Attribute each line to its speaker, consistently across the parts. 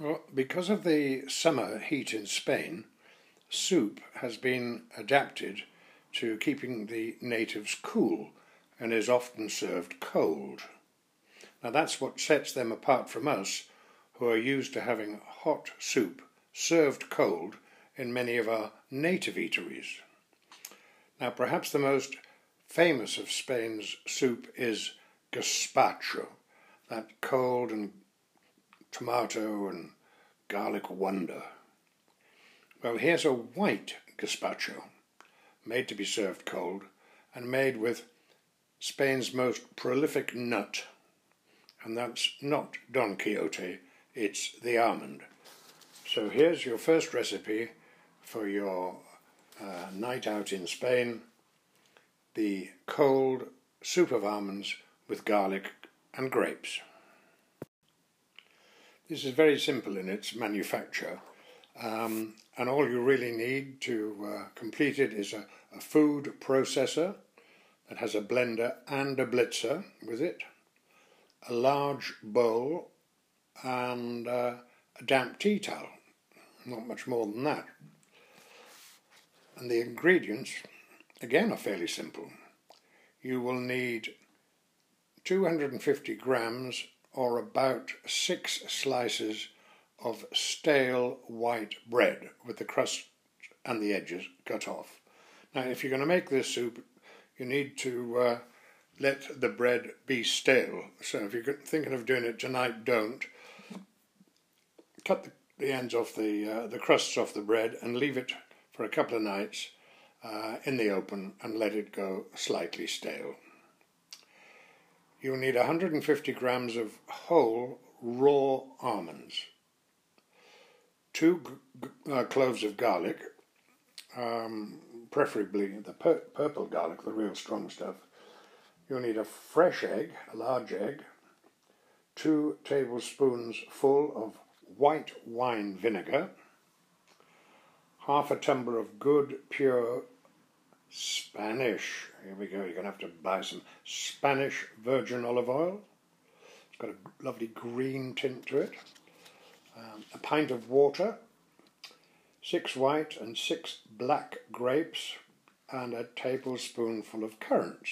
Speaker 1: Well, because of the summer heat in Spain, soup has been adapted to keeping the natives cool and is often served cold. Now that's what sets them apart from us, who are used to having hot soup served cold in many of our native eateries. Now, perhaps the most famous of Spain's soup is gazpacho, that cold and tomato and garlic wonder. Well, here's a white gazpacho, made to be served cold and made with Spain's most prolific nut, and that's not Don Quixote, it's the almond. So here's your first recipe for your uh, night out in Spain the cold soup of almonds with garlic and grapes. This is very simple in its manufacture, um, and all you really need to uh, complete it is a, a, food processor that has a blender and a blitzer with it, a large bowl, and uh, a damp tea towel. Not much more than that. And the ingredients, again, are fairly simple. You will need 250 grams or about six slices of stale white bread with the crust and the edges cut off. Now, if you're going to make this soup, you need to uh, let the bread be stale. So if you're thinking of doing it tonight, don't. Cut the, the ends off the uh, the crusts off the bread and leave it for a couple of nights uh, in the open and let it go slightly stale. You'll need 150 grams of whole raw almonds, two uh, cloves of garlic, um, preferably the pur purple garlic, the real strong stuff. You'll need a fresh egg, a large egg, two tablespoons full of white wine vinegar, half a tumbler of good pure Spanish. Here we go. You're going to have to buy some Spanish virgin olive oil. It's got a lovely green tint to it. Um, a pint of water, six white and six black grapes, and a tablespoonful of currants.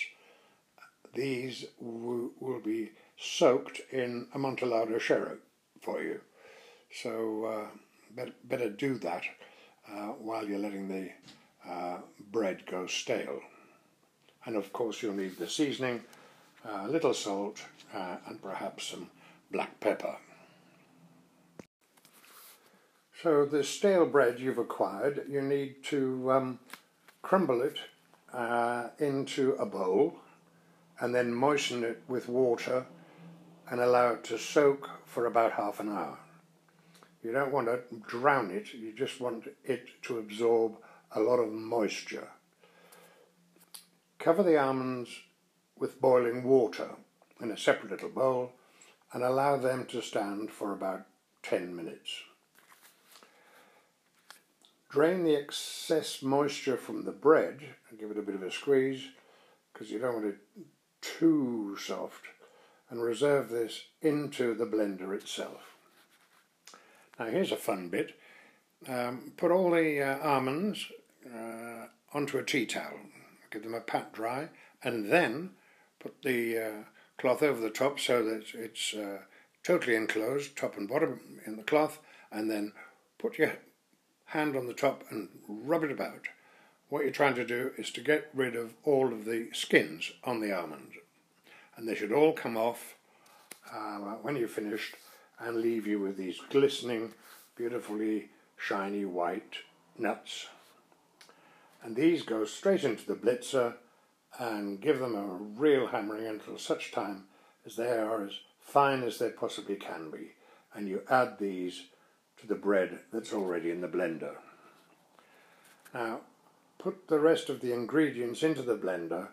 Speaker 1: These will be soaked in Amontillado sherry for you. So uh, better, better do that uh, while you're letting the uh, bread goes stale. And of course, you'll need the seasoning, a uh, little salt, uh, and perhaps some black pepper. So, the stale bread you've acquired, you need to um, crumble it uh, into a bowl and then moisten it with water and allow it to soak for about half an hour. You don't want to drown it, you just want it to absorb a lot of moisture. Cover the almonds with boiling water in a separate little bowl and allow them to stand for about 10 minutes. Drain the excess moisture from the bread and give it a bit of a squeeze because you don't want it too soft and reserve this into the blender itself. Now here's a fun bit. Um, put all the uh, almonds uh, onto a tea towel, give them a pat dry, and then put the uh, cloth over the top so that it's uh, totally enclosed, top and bottom in the cloth, and then put your hand on the top and rub it about. What you're trying to do is to get rid of all of the skins on the almond, and they should all come off uh, when you're finished and leave you with these glistening, beautifully shiny white nuts and these go straight into the blitzer and give them a real hammering until such time as they are as fine as they possibly can be. And you add these to the bread that's already in the blender. Now, put the rest of the ingredients into the blender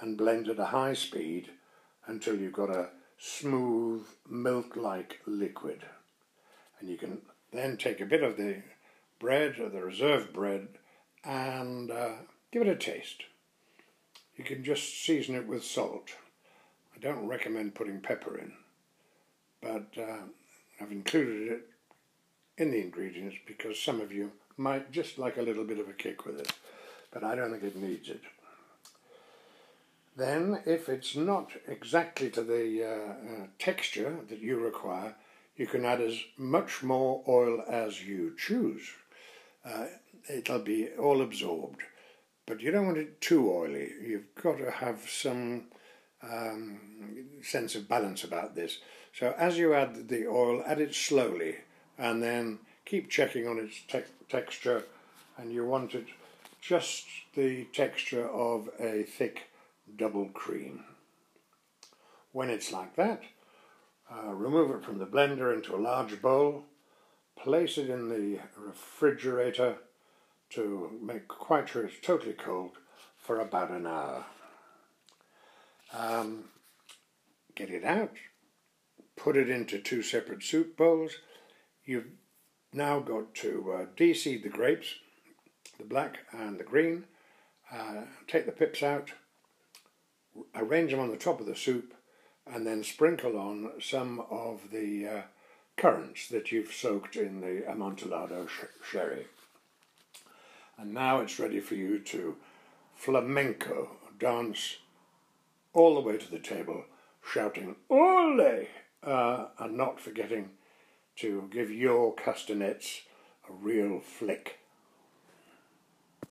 Speaker 1: and blend at a high speed until you've got a smooth milk-like liquid. And you can then take a bit of the bread or the reserved bread and uh, give it a taste. You can just season it with salt. I don't recommend putting pepper in, but uh, I've included it in the ingredients because some of you might just like a little bit of a kick with it, but I don't think it needs it. Then, if it's not exactly to the uh, uh, texture that you require, you can add as much more oil as you choose. Uh, it'll be all absorbed, but you don't want it too oily. You've got to have some um, sense of balance about this. So as you add the oil, add it slowly, and then keep checking on its te texture, and you want it just the texture of a thick double cream. When it's like that, uh, remove it from the blender into a large bowl, place it in the refrigerator to make quite sure it's totally cold for about an hour. Um, get it out, put it into two separate soup bowls. You've now got to uh, deseed the grapes, the black and the green, uh, take the pips out, arrange them on the top of the soup, and then sprinkle on some of the uh, currants that you've soaked in the Amontillado sh sherry. And now it's ready for you to flamenco dance all the way to the table, shouting "Ole!" Uh, and not forgetting to give your castanets a real flick.